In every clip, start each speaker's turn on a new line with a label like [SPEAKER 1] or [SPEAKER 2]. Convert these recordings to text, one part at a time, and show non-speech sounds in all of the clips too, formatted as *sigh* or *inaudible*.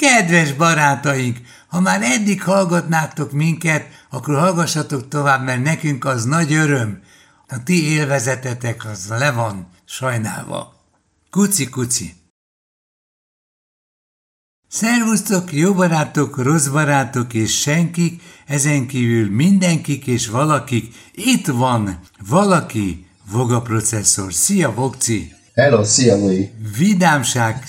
[SPEAKER 1] Kedves barátaink, ha már eddig hallgatnátok minket, akkor hallgassatok tovább, mert nekünk az nagy öröm. A ti élvezetetek az le van sajnálva. Kuci-kuci. Szervusztok, jó barátok, rossz barátok és senkik, ezen kívül mindenkik és valakik. Itt van valaki, Voga processzor. Szia, Vogci!
[SPEAKER 2] Hello, szia, Louis!
[SPEAKER 1] Vidámság,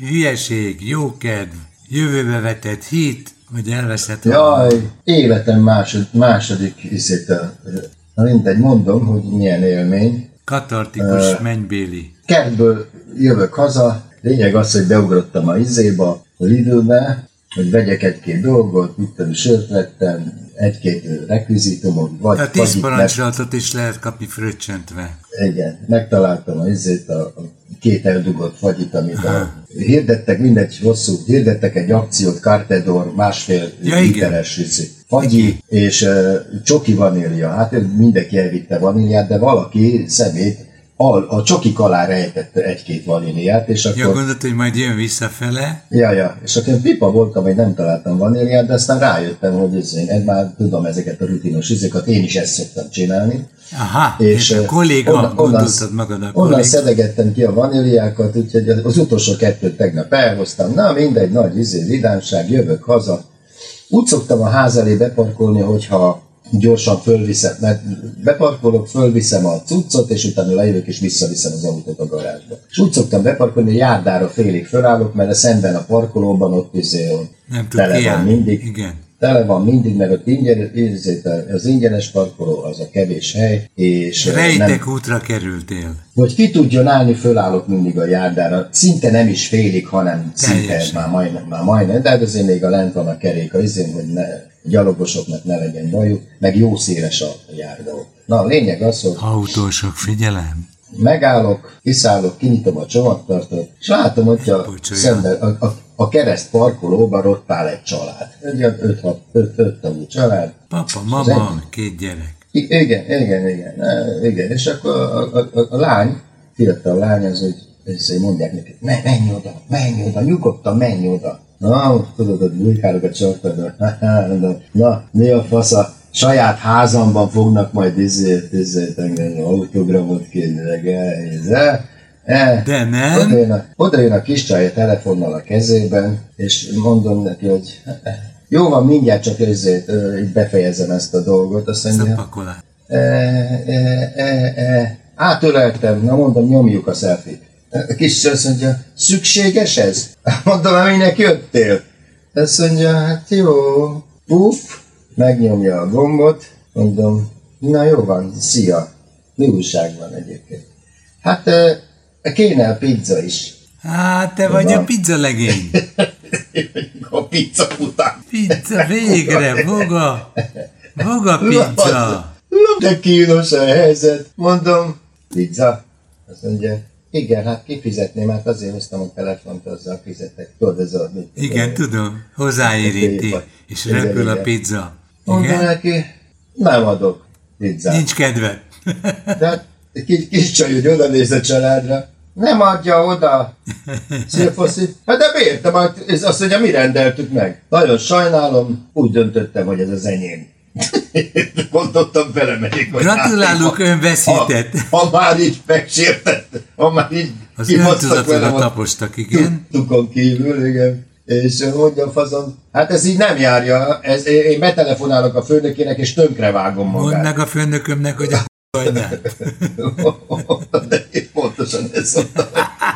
[SPEAKER 1] hülyeség, jókedv, jövőbe vetett hit, hogy elveszett
[SPEAKER 2] Jaj, életem másod, második hiszét, na mindegy, mondom, hogy milyen élmény.
[SPEAKER 1] Katartikus uh, mennybéli.
[SPEAKER 2] Kertből jövök haza, lényeg az, hogy beugrottam a izéba, a Lidlbe, hogy vegyek egy-két dolgot, mit tudom, sört vettem, egy-két rekvizitumot, vagy
[SPEAKER 1] Tehát tíz parancsolatot is lehet kapni fröccsöntve.
[SPEAKER 2] Igen, megtaláltam a izét, a, a két eldugott fagyit, amit a, hirdettek, mindegy hosszú, hirdettek egy akciót, Cartedor, másfél ja, literes izé, fagyi, és uh, csoki vanília. Hát mindenki elvitte vaníliát, de valaki szemét a, a csokik alá rejtett egy-két vaníliát, és akkor...
[SPEAKER 1] Ja, gondolt, hogy majd jön visszafele.
[SPEAKER 2] Ja, ja, és akkor pipa voltam, hogy nem találtam vaníliát, de aztán rájöttem, hogy ez, én már tudom ezeket a rutinos izékat, én is ezt szoktam csinálni.
[SPEAKER 1] Aha, és, és a kolléga, onnan, gondoltad magad a
[SPEAKER 2] kolléga. Onnan szedegettem ki a vaníliákat, úgyhogy az utolsó kettőt tegnap elhoztam. Na, mindegy, nagy izé, vidámság, jövök haza. Úgy szoktam a ház elé beparkolni, hogyha gyorsan fölviszem, mert beparkolok, fölviszem a cuccot, és utána lejövök és visszaviszem az autót a garázsba. És úgy szoktam beparkolni, hogy járdára félig fölállok, mert a szemben a parkolóban ott izé,
[SPEAKER 1] tele van
[SPEAKER 2] mindig.
[SPEAKER 1] Igen.
[SPEAKER 2] Tele van mindig, mert ott ingyen, az ingyenes parkoló, az a kevés hely, és
[SPEAKER 1] Rejtek nem, útra kerültél.
[SPEAKER 2] Hogy ki tudjon állni, fölállok mindig a járdára. Szinte nem is félig, hanem szinte már majdnem, már majdnem, de hát azért még a lent van a kerék, az izén, hogy ne, gyalogosoknak ne legyen bajuk, meg jó széles a járda ott. Na, a lényeg az, hogy...
[SPEAKER 1] Autósok, figyelem!
[SPEAKER 2] Megállok, kiszállok, kinyitom a csomagtartót, és látom, hogy a, szemben, a, a, a kereszt parkolóban ott áll egy család. Egy öt, öt tagú család.
[SPEAKER 1] Papa, mama, egy... két gyerek.
[SPEAKER 2] I- igen, igen, igen, igen. És akkor a, a, a, a lány, fiatal lány, az, hogy ezt mondják neki, menj oda, menj oda, nyugodtan menj oda. Na, tudod, hogy bujkálok a csapatban. Na, mi a fasz a saját házamban fognak majd izért, izért engem autogramot kérni reggel.
[SPEAKER 1] E, De nem.
[SPEAKER 2] Oda jön, a, oda jön a kis csaj telefonnal a kezében, és mondom neki, hogy jó van, mindjárt csak ezért, befejezem ezt a dolgot. Azt mondja, e, e, e, e, átöleltem, na mondom, nyomjuk a selfie a kis azt mondja, szükséges ez? *laughs* Mondom, aminek jöttél. Azt mondja, hát jó, puff, megnyomja a gombot, mondom, na jó van, szia, mi újság van egyébként? Hát kéne a pizza is.
[SPEAKER 1] Hát te vagy van. a pizza legény. *laughs*
[SPEAKER 2] a pizza után.
[SPEAKER 1] Pizza, végre, voga. Voga pizza.
[SPEAKER 2] De kínos a helyzet. Mondom, pizza. Azt mondja, igen, hát kifizetném, hát azért hoztam a telefont, azzal fizetek. Tudod, ez a... Mit,
[SPEAKER 1] igen, tudom, hozzáéríti, és repül a pizza.
[SPEAKER 2] Mondta neki, nem adok pizzát.
[SPEAKER 1] Nincs kedve.
[SPEAKER 2] Tehát kis, kis csaj, hogy oda néz a családra, nem adja oda. Szia, foszi. Hát de miért? De ez azt mondja, mi rendeltük meg. Nagyon sajnálom, úgy döntöttem, hogy ez az enyém. *laughs* Gondoltam, belemegyek.
[SPEAKER 1] Gratulálok, ön veszített.
[SPEAKER 2] Ha, ha, már így megsértett, ha már így
[SPEAKER 1] Az öntudatodat tapostak, igen.
[SPEAKER 2] Tukon kívül, igen. És mondjam fazon, hát ez így nem járja, ez, én betelefonálok a főnökének, és vágom magát.
[SPEAKER 1] Mondd meg a főnökömnek, hogy a
[SPEAKER 2] Én *laughs* pontosan ezt mondtam.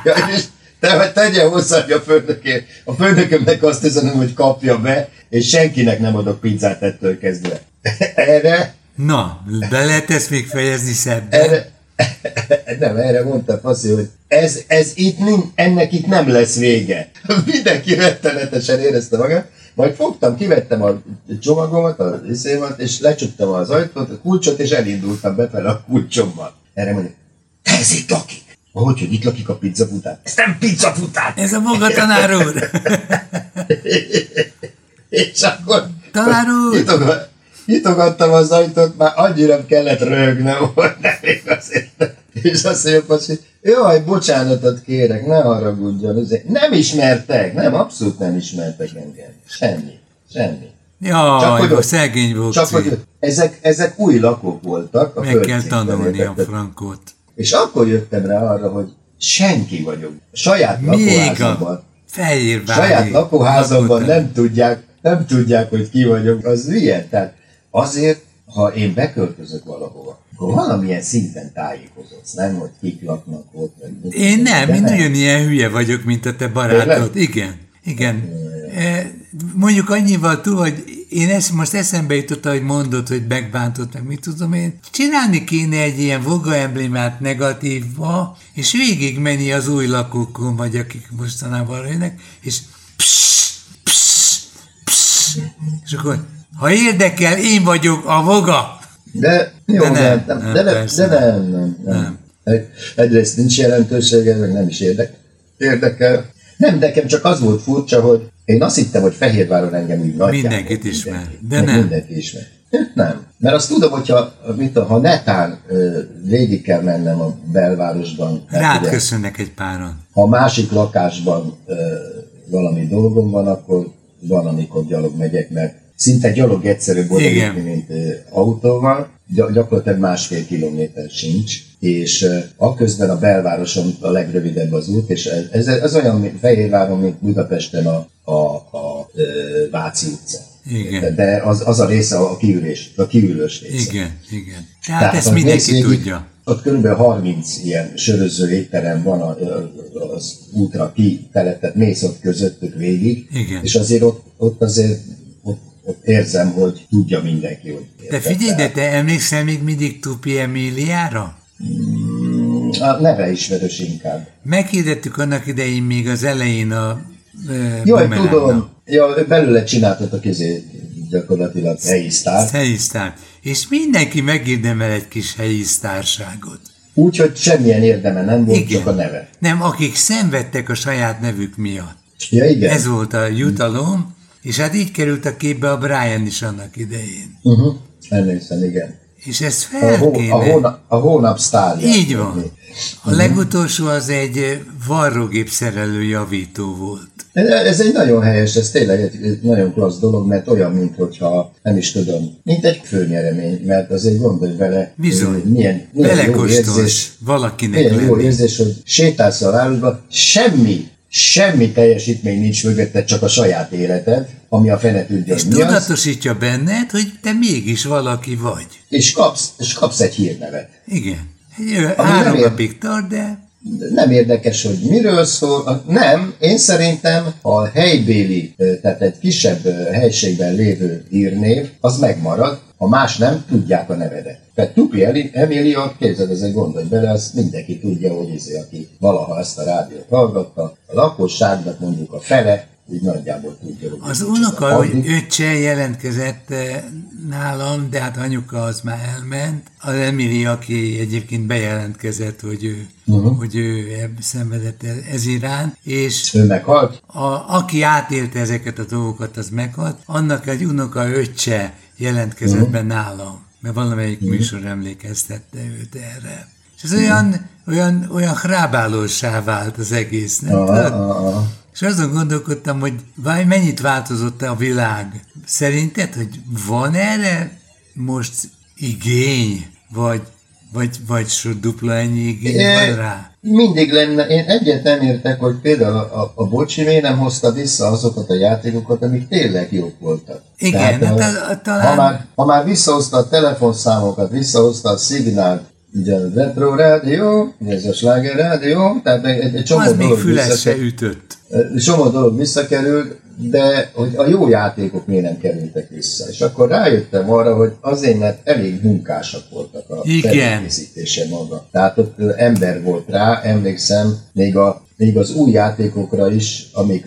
[SPEAKER 2] Ja, és te, hogy tegye hozzá, hogy a főnöké, a főnökömnek azt üzenem, hogy kapja be, és senkinek nem adok pizzát ettől kezdve. *laughs* Erre...
[SPEAKER 1] Na, be lehet ezt még fejezni szebben?
[SPEAKER 2] Erre, *laughs* nem, erre mondta Faszi, hogy ez, ez itt, ennek itt nem lesz vége. Mindenki rettenetesen érezte magát. Majd fogtam, kivettem a csomagomat, az iszémat, és lecsuktam az ajtót, a kulcsot, és elindultam befele a kulcsommal. Erre mondja, ez itt lakik. Hogy, hogy itt lakik a pizzafutár? Ez nem pizzafutár!
[SPEAKER 1] Ez a maga tanár úr! *laughs*
[SPEAKER 2] és akkor...
[SPEAKER 1] Tanár úr!
[SPEAKER 2] nyitogattam az ajtót, már annyira kellett rögnem, hogy nem még azért. És azt mondja, hogy jaj, bocsánatot kérek, ne haragudjon. Nem ismertek, nem, abszolút nem ismertek engem. Semmi, semmi.
[SPEAKER 1] Ja, csak, hogy a szegény volt.
[SPEAKER 2] Csak hogy ezek, ezek új lakók voltak.
[SPEAKER 1] A Meg kell tanulni a frankot.
[SPEAKER 2] És akkor jöttem rá arra, hogy senki vagyok. Saját lakóházamban. Saját lakóházamban nem tudják, nem tudják, hogy ki vagyok. Az milyen? Tehát azért, ha én beköltözök valahova, akkor valamilyen szinten tájékozódsz, nem, hogy kik laknak ott.
[SPEAKER 1] Vagy én nem, én nagyon ilyen hülye vagyok, mint a te barátod. Igen, igen. E, mondjuk annyival túl, hogy én ezt most eszembe jutott, hogy mondod, hogy megbántott, meg mit tudom én. Csinálni kéne egy ilyen voga emblémát negatívba, és végig menni az új lakókon, vagy akik mostanában jönnek, és psz, psz, psz, és akkor, ha érdekel, én vagyok a voga.
[SPEAKER 2] De jó, de nem, nem, nem, de, nem, de nem, nem, nem. nem. Egyrészt nincs jelentősége, meg nem is érdekel. Érdekel. Nem, nekem csak az volt furcsa, hogy én azt hittem, hogy Fehérváron engem úgy nagy.
[SPEAKER 1] Mindenkit ismer, de nem.
[SPEAKER 2] Mindenki ismer. Nem. Mert azt tudom, hogyha mit, ha netán végig kell mennem a belvárosban.
[SPEAKER 1] Rád ugye, köszönnek egy páran.
[SPEAKER 2] Ha a másik lakásban ö, valami dolgom van, akkor van, amikor gyalog megyek, mert szinte gyalog egyszerűbb oda mint ö, autóval. Gy- gyakorlatilag másfél kilométer sincs és akközben a belvároson a legrövidebb az út, és ez, ez olyan mint Fehérváron, mint Budapesten a, a, a Váci utca. Igen. De az, az a része a kiülés, a kiülős része.
[SPEAKER 1] Igen, igen. Tehát, Tehát ezt mindenki végig, tudja.
[SPEAKER 2] Ott kb. 30 ilyen söröző étterem van a, az útra kitelepett, mész ott közöttük végig, igen. és azért ott, ott azért ott, érzem, hogy tudja mindenki, hogy
[SPEAKER 1] De figyelj, de te emlékszel még mindig Tupi Emíliára?
[SPEAKER 2] A neve ismerős inkább.
[SPEAKER 1] Meghirdettük annak idején még az elején a
[SPEAKER 2] e, Jaj, tudom. Ja, belőle csináltatok izé gyakorlatilag helyi sztár.
[SPEAKER 1] Helyi sztár. És mindenki megérdemel egy kis helyi sztárságot.
[SPEAKER 2] Úgyhogy semmilyen érdeme nem volt, igen. csak a neve.
[SPEAKER 1] Nem, akik szenvedtek a saját nevük miatt.
[SPEAKER 2] Ja, igen.
[SPEAKER 1] Ez volt a jutalom, és hát így került a képbe a Brian is annak idején.
[SPEAKER 2] Uh-huh. Emlékszem, igen.
[SPEAKER 1] És ez fel a,
[SPEAKER 2] kéne. a, hónap, a hónap sztárja.
[SPEAKER 1] Így van. A uh-huh. legutolsó az egy varrógépszerelő javító volt.
[SPEAKER 2] Ez egy nagyon helyes, ez tényleg egy nagyon klassz dolog, mert olyan, mint hogyha, nem is tudom, mint egy főnyeremény, mert azért gondolj bele,
[SPEAKER 1] Bizony. milyen, milyen jó érzés, valakinek milyen
[SPEAKER 2] lenni. jó érzés, hogy sétálsz a városba, semmi semmi teljesítmény nincs mögötte, csak a saját életed, ami a fene tudja.
[SPEAKER 1] És tudatosítja az? benned, hogy te mégis valaki vagy.
[SPEAKER 2] És kapsz, és kapsz egy hírnevet.
[SPEAKER 1] Igen. három napig tart, de...
[SPEAKER 2] Nem érdekes, hogy miről szól. Nem, én szerintem a helybéli, tehát egy kisebb helységben lévő hírnév, az megmarad, ha más nem, tudják a nevedet. Tehát Tupi Emilia, képzeld, ez egy gondolj bele, azt mindenki tudja, hogy ez, izé, aki valaha ezt a rádiót hallgatta, a lakosságnak mondjuk a fele, úgy nagyjából tudja, hogy
[SPEAKER 1] Az unoka, hogy öccse jelentkezett eh, nálam, de hát anyuka az már elment. Az Emilia, aki egyébként bejelentkezett, hogy ő, uh-huh. hogy ő szenvedett ez iránt, és
[SPEAKER 2] ő meghalt?
[SPEAKER 1] A, aki átélte ezeket a dolgokat, az meghalt. Annak egy unoka öccse jelentkezett uh-huh. be nálam, mert valamelyik uh-huh. műsor emlékeztette őt erre. És ez olyan, olyan, olyan hrábálósá vált az egész, nem uh-huh. És azon gondolkodtam, hogy vaj, mennyit változott a világ. Szerinted, hogy van erre most igény, vagy, vagy, vagy so dupla ennyi igény é, van rá?
[SPEAKER 2] Mindig lenne, én egyet nem értek, hogy például a, a, a Bocsi miért nem hozta vissza azokat a játékokat, amik tényleg jók voltak.
[SPEAKER 1] Igen, Tehát, hát a, a, talán...
[SPEAKER 2] ha, már, ha már visszahozta a telefonszámokat, visszahozta a szignált, ugye a retro rádió, ez a sláger rádió, tehát egy, egy csomó
[SPEAKER 1] Az még se ütött.
[SPEAKER 2] Csomó dolog visszakerült, de hogy a jó játékok miért nem kerültek vissza. És akkor rájöttem arra, hogy azért, mert elég munkásak voltak a felkészítése maga. Tehát ott ember volt rá, emlékszem, még a még az új játékokra is, amik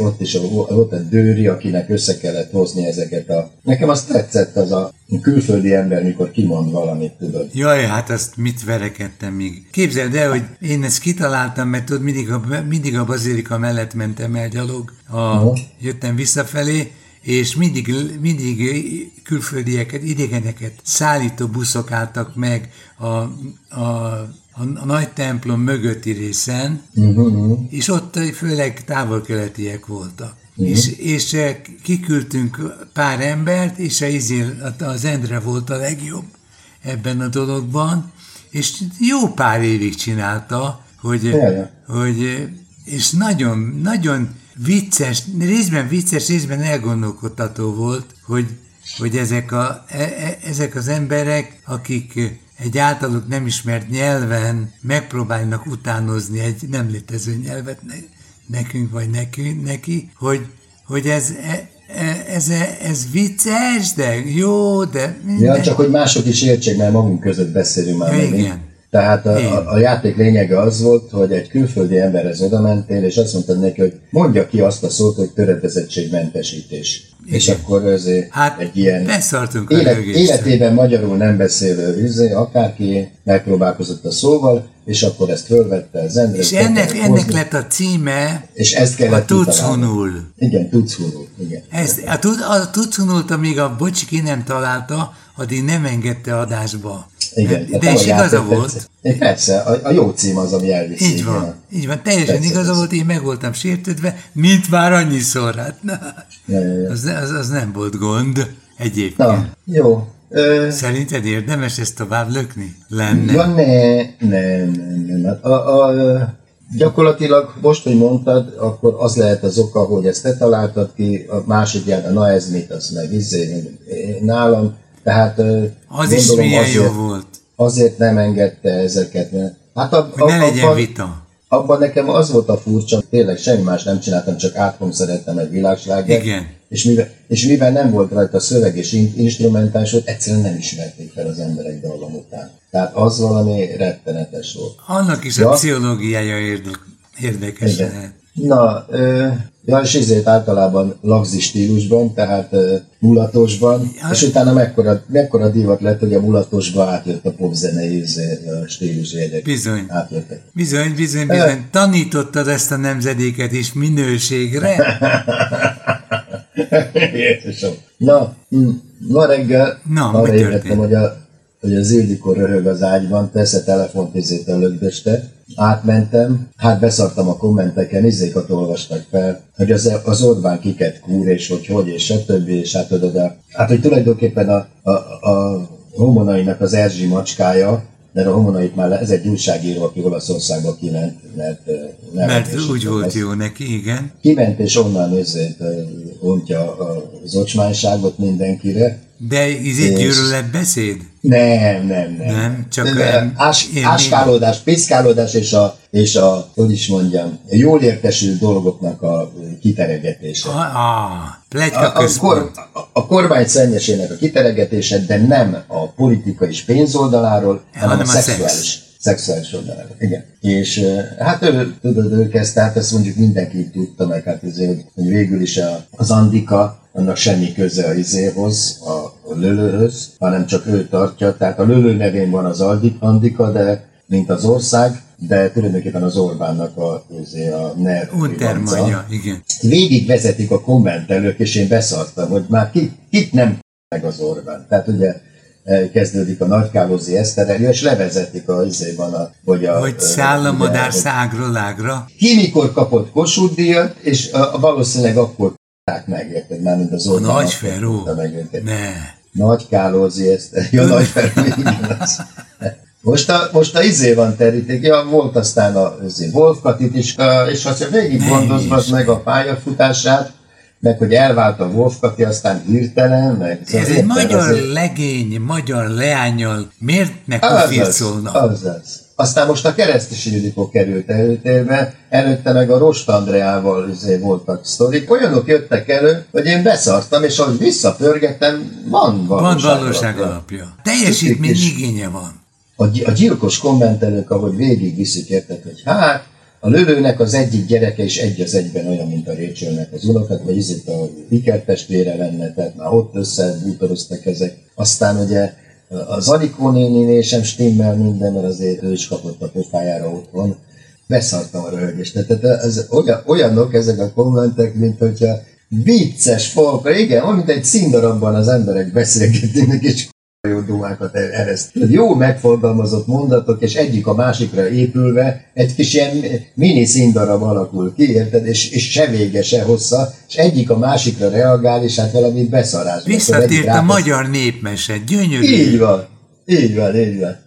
[SPEAKER 2] ott is volt egy Dőri, akinek össze kellett hozni ezeket a... Nekem azt tetszett az a külföldi ember, mikor kimond valamit, tudod.
[SPEAKER 1] Jaj, hát azt mit verekedtem még. Képzeld el, hogy én ezt kitaláltam, mert tudod, mindig a, mindig a bazilika mellett mentem el gyalog, a, uh-huh. jöttem visszafelé, és mindig, mindig külföldieket, idegeneket szállító buszok álltak meg a, a a, a nagy templom mögötti részen, uh-huh. és ott főleg távol-keletiek voltak. Uh-huh. És, és kiküldtünk pár embert, és a, az Endre volt a legjobb ebben a dologban, és jó pár évig csinálta, hogy, hogy és nagyon, nagyon vicces, részben vicces, részben elgondolkodtató volt, hogy, hogy ezek, a, e, e, ezek az emberek, akik egy általuk nem ismert nyelven megpróbálnak utánozni egy nem létező nyelvet nekünk vagy nekünk, neki, hogy, hogy ez, e, ez, ez vicces, de jó, de...
[SPEAKER 2] Minden. Ja, csak hogy mások is értsék, mert magunk között beszélünk már.
[SPEAKER 1] Ja, igen.
[SPEAKER 2] Tehát a, a, a játék lényege az volt, hogy egy külföldi emberhez oda mentél, és azt mondtad neki, hogy mondja ki azt a szót, hogy töredezettségmentesítés. Igen. És akkor azért
[SPEAKER 1] hát,
[SPEAKER 2] egy ilyen
[SPEAKER 1] élet,
[SPEAKER 2] életében magyarul nem beszélő izé, akárki megpróbálkozott a szóval, és akkor ezt fölvette az Endre.
[SPEAKER 1] És ennek, ennek lett a címe
[SPEAKER 2] és ezt kellett
[SPEAKER 1] a Tucunul.
[SPEAKER 2] Igen, Tucunul. Igen.
[SPEAKER 1] Ezt, a, a Tucunult, amíg a Bocsi ki nem találta, addig nem engedte adásba.
[SPEAKER 2] Igen.
[SPEAKER 1] De is igaza volt.
[SPEAKER 2] Én persze, a, a, jó cím az, ami elviszi.
[SPEAKER 1] Így van, igen. így van, teljesen persze, igaza volt, én meg voltam sértődve, mint már annyiszor, hát na, ja, ja, ja. Az, az, az nem volt gond egyébként. Na,
[SPEAKER 2] jó.
[SPEAKER 1] Ö... Szerinted érdemes ezt tovább lökni? Lenne?
[SPEAKER 2] Ja, ne, nem, nem. Hát a, a, gyakorlatilag most, hogy mondtad, akkor az lehet az oka, hogy ezt te találtad ki, a másodjára, na ez mit, az meg izé, nálam tehát
[SPEAKER 1] az is milyen azért, jó volt.
[SPEAKER 2] Azért nem engedte ezeket, mert hát a,
[SPEAKER 1] hogy ne legyen abban, vita.
[SPEAKER 2] Abban nekem az volt a furcsa, tényleg semmi más nem csináltam, csak átkom szerettem egy világsláget.
[SPEAKER 1] Igen.
[SPEAKER 2] És mivel, és mivel nem volt rajta szöveg és instrumentális, egyszerűen nem ismerték fel az emberek dalom után. Tehát az valami rettenetes volt.
[SPEAKER 1] Annak is ja. a pszichológiája érdekes
[SPEAKER 2] Igen. lehet. Na, ö, ja, és ezért általában lagzi stílusban, tehát ö, mulatosban, ja. és utána mekkora, mekkora divat lett, hogy a mulatosba átjött a popzenei stílus jegyek.
[SPEAKER 1] Bizony. Átjöttek. Bizony, bizony, bizony. Tanítottad ezt a nemzedéket is minőségre? *laughs*
[SPEAKER 2] Jézusom. Na, hm, ma reggel Na, arra ébredtem, hogy a hogy az Ildikó röhög az ágyban, persze telefont izét a lögdöste. Átmentem, hát beszartam a kommenteken, izékat olvastak fel, hogy az, az Orbán kiket kúr, és hogy hogy, és stb. És hát oda, hát hogy tulajdonképpen a, a, a homonainak az Erzsi macskája, de a homonait már ez egy újságíró, aki Olaszországba kiment, mert...
[SPEAKER 1] Mert úgy volt jó neki, igen.
[SPEAKER 2] Kiment, és onnan ezért ontja az ocsmányságot mindenkire,
[SPEAKER 1] de ez egy gyűlölet beszéd?
[SPEAKER 2] Nem, nem, nem.
[SPEAKER 1] Nem, csak
[SPEAKER 2] nem, ás, áskálódás, piszkálódás és a, és a, hogy is mondjam, a jól értesült dolgoknak a kiteregetése.
[SPEAKER 1] Ah, ah a, a, kor,
[SPEAKER 2] a, a kormány szennyesének a kiteregetése, de nem a politika és pénzoldaláról, hanem, hanem a, a szexuális. Szex szexuális oldalára. Igen. És hát ő, tudod, ő kezdte, hát ezt mondjuk mindenki tudta meg, hát azért, hogy végül is a, az Andika, annak semmi köze a izéhoz, a, a lölőhöz, hanem csak ő tartja. Tehát a lölő nevén van az Andika, de mint az ország, de tulajdonképpen az Orbánnak a, izé, a NER
[SPEAKER 1] Untermanja, igen.
[SPEAKER 2] Végig vezetik a kommentelők, és én beszartam, hogy már kit, kit nem meg az Orbán. Tehát ugye kezdődik a nagykálozi eszterel, és levezetik a izében, a,
[SPEAKER 1] hogy a... Hogy szállamadár szágról ágra.
[SPEAKER 2] Ki mikor kapott Kossuth díjat, és a, a valószínűleg akkorták meg, érted, már mint az
[SPEAKER 1] Orbán. A Nagy Feró. Ne.
[SPEAKER 2] Nagy Kálózi Eszter. Ja, Nagy Feró, Most a, most a izé van teríték, ja, volt aztán a izé, Wolf Katit is, és ha végig gondozvad meg a pályafutását, meg hogy elvált a Wolf Kati, aztán hirtelen, meg...
[SPEAKER 1] Ez egy magyar azért... legény, magyar leányal, miért ne kofircolnak?
[SPEAKER 2] Az, az. Aztán most a keresztesi Ildikó került előtérbe, előtte meg a Rost Andreával izé voltak sztorik. Olyanok jöttek elő, hogy én beszartam, és ahogy visszapörgettem, van valóság,
[SPEAKER 1] van valóság alapja. alapja. Teljesítmény igénye van.
[SPEAKER 2] A, a gyilkos kommentelők, ahogy végig viszik, értek, hogy hát, a lövőnek az egyik gyereke is egy az egyben olyan, mint a Rachelnek az unokat, vagy itt a ikertestvére lenne, tehát már ott összebútoroztak ezek. Aztán ugye az Anikó néninél sem stimmel minden, mert azért ő is kapott a pofájára otthon. Beszartam a röhögést. Tehát ez olyan, olyanok ezek a kommentek, mint hogyha vicces folk, igen, mint egy színdarabban az emberek beszélgetnek, és dumákat ereszt. Jó megfogalmazott mondatok, és egyik a másikra épülve egy kis ilyen mini színdarab alakul ki, érted? És, és se vége, se hossza, és egyik a másikra reagál, és hát valamit beszarás.
[SPEAKER 1] Visszatért a magyar népmese, gyönyörű.
[SPEAKER 2] Így van, így van, így van.